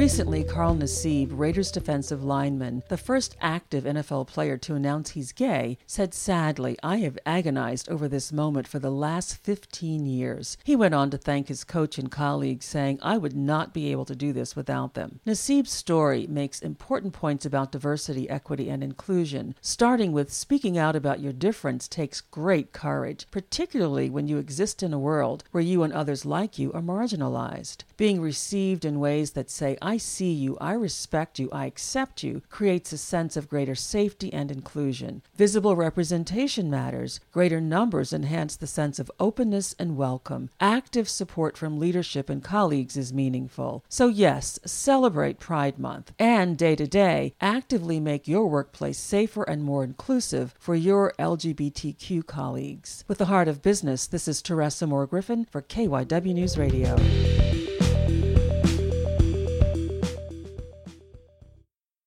Recently, Carl Nassib, Raiders defensive lineman, the first active NFL player to announce he's gay, said sadly, I have agonized over this moment for the last 15 years. He went on to thank his coach and colleagues, saying, I would not be able to do this without them. Nassib's story makes important points about diversity, equity, and inclusion, starting with speaking out about your difference takes great courage, particularly when you exist in a world where you and others like you are marginalized. Being received in ways that say, see you, I respect you, I accept you, creates a sense of greater safety and inclusion. Visible representation matters. Greater numbers enhance the sense of openness and welcome. Active support from leadership and colleagues is meaningful. So, yes, celebrate Pride Month and day to day, actively make your workplace safer and more inclusive for your LGBTQ colleagues. With the heart of business, this is Teresa Moore Griffin for KYW News Radio.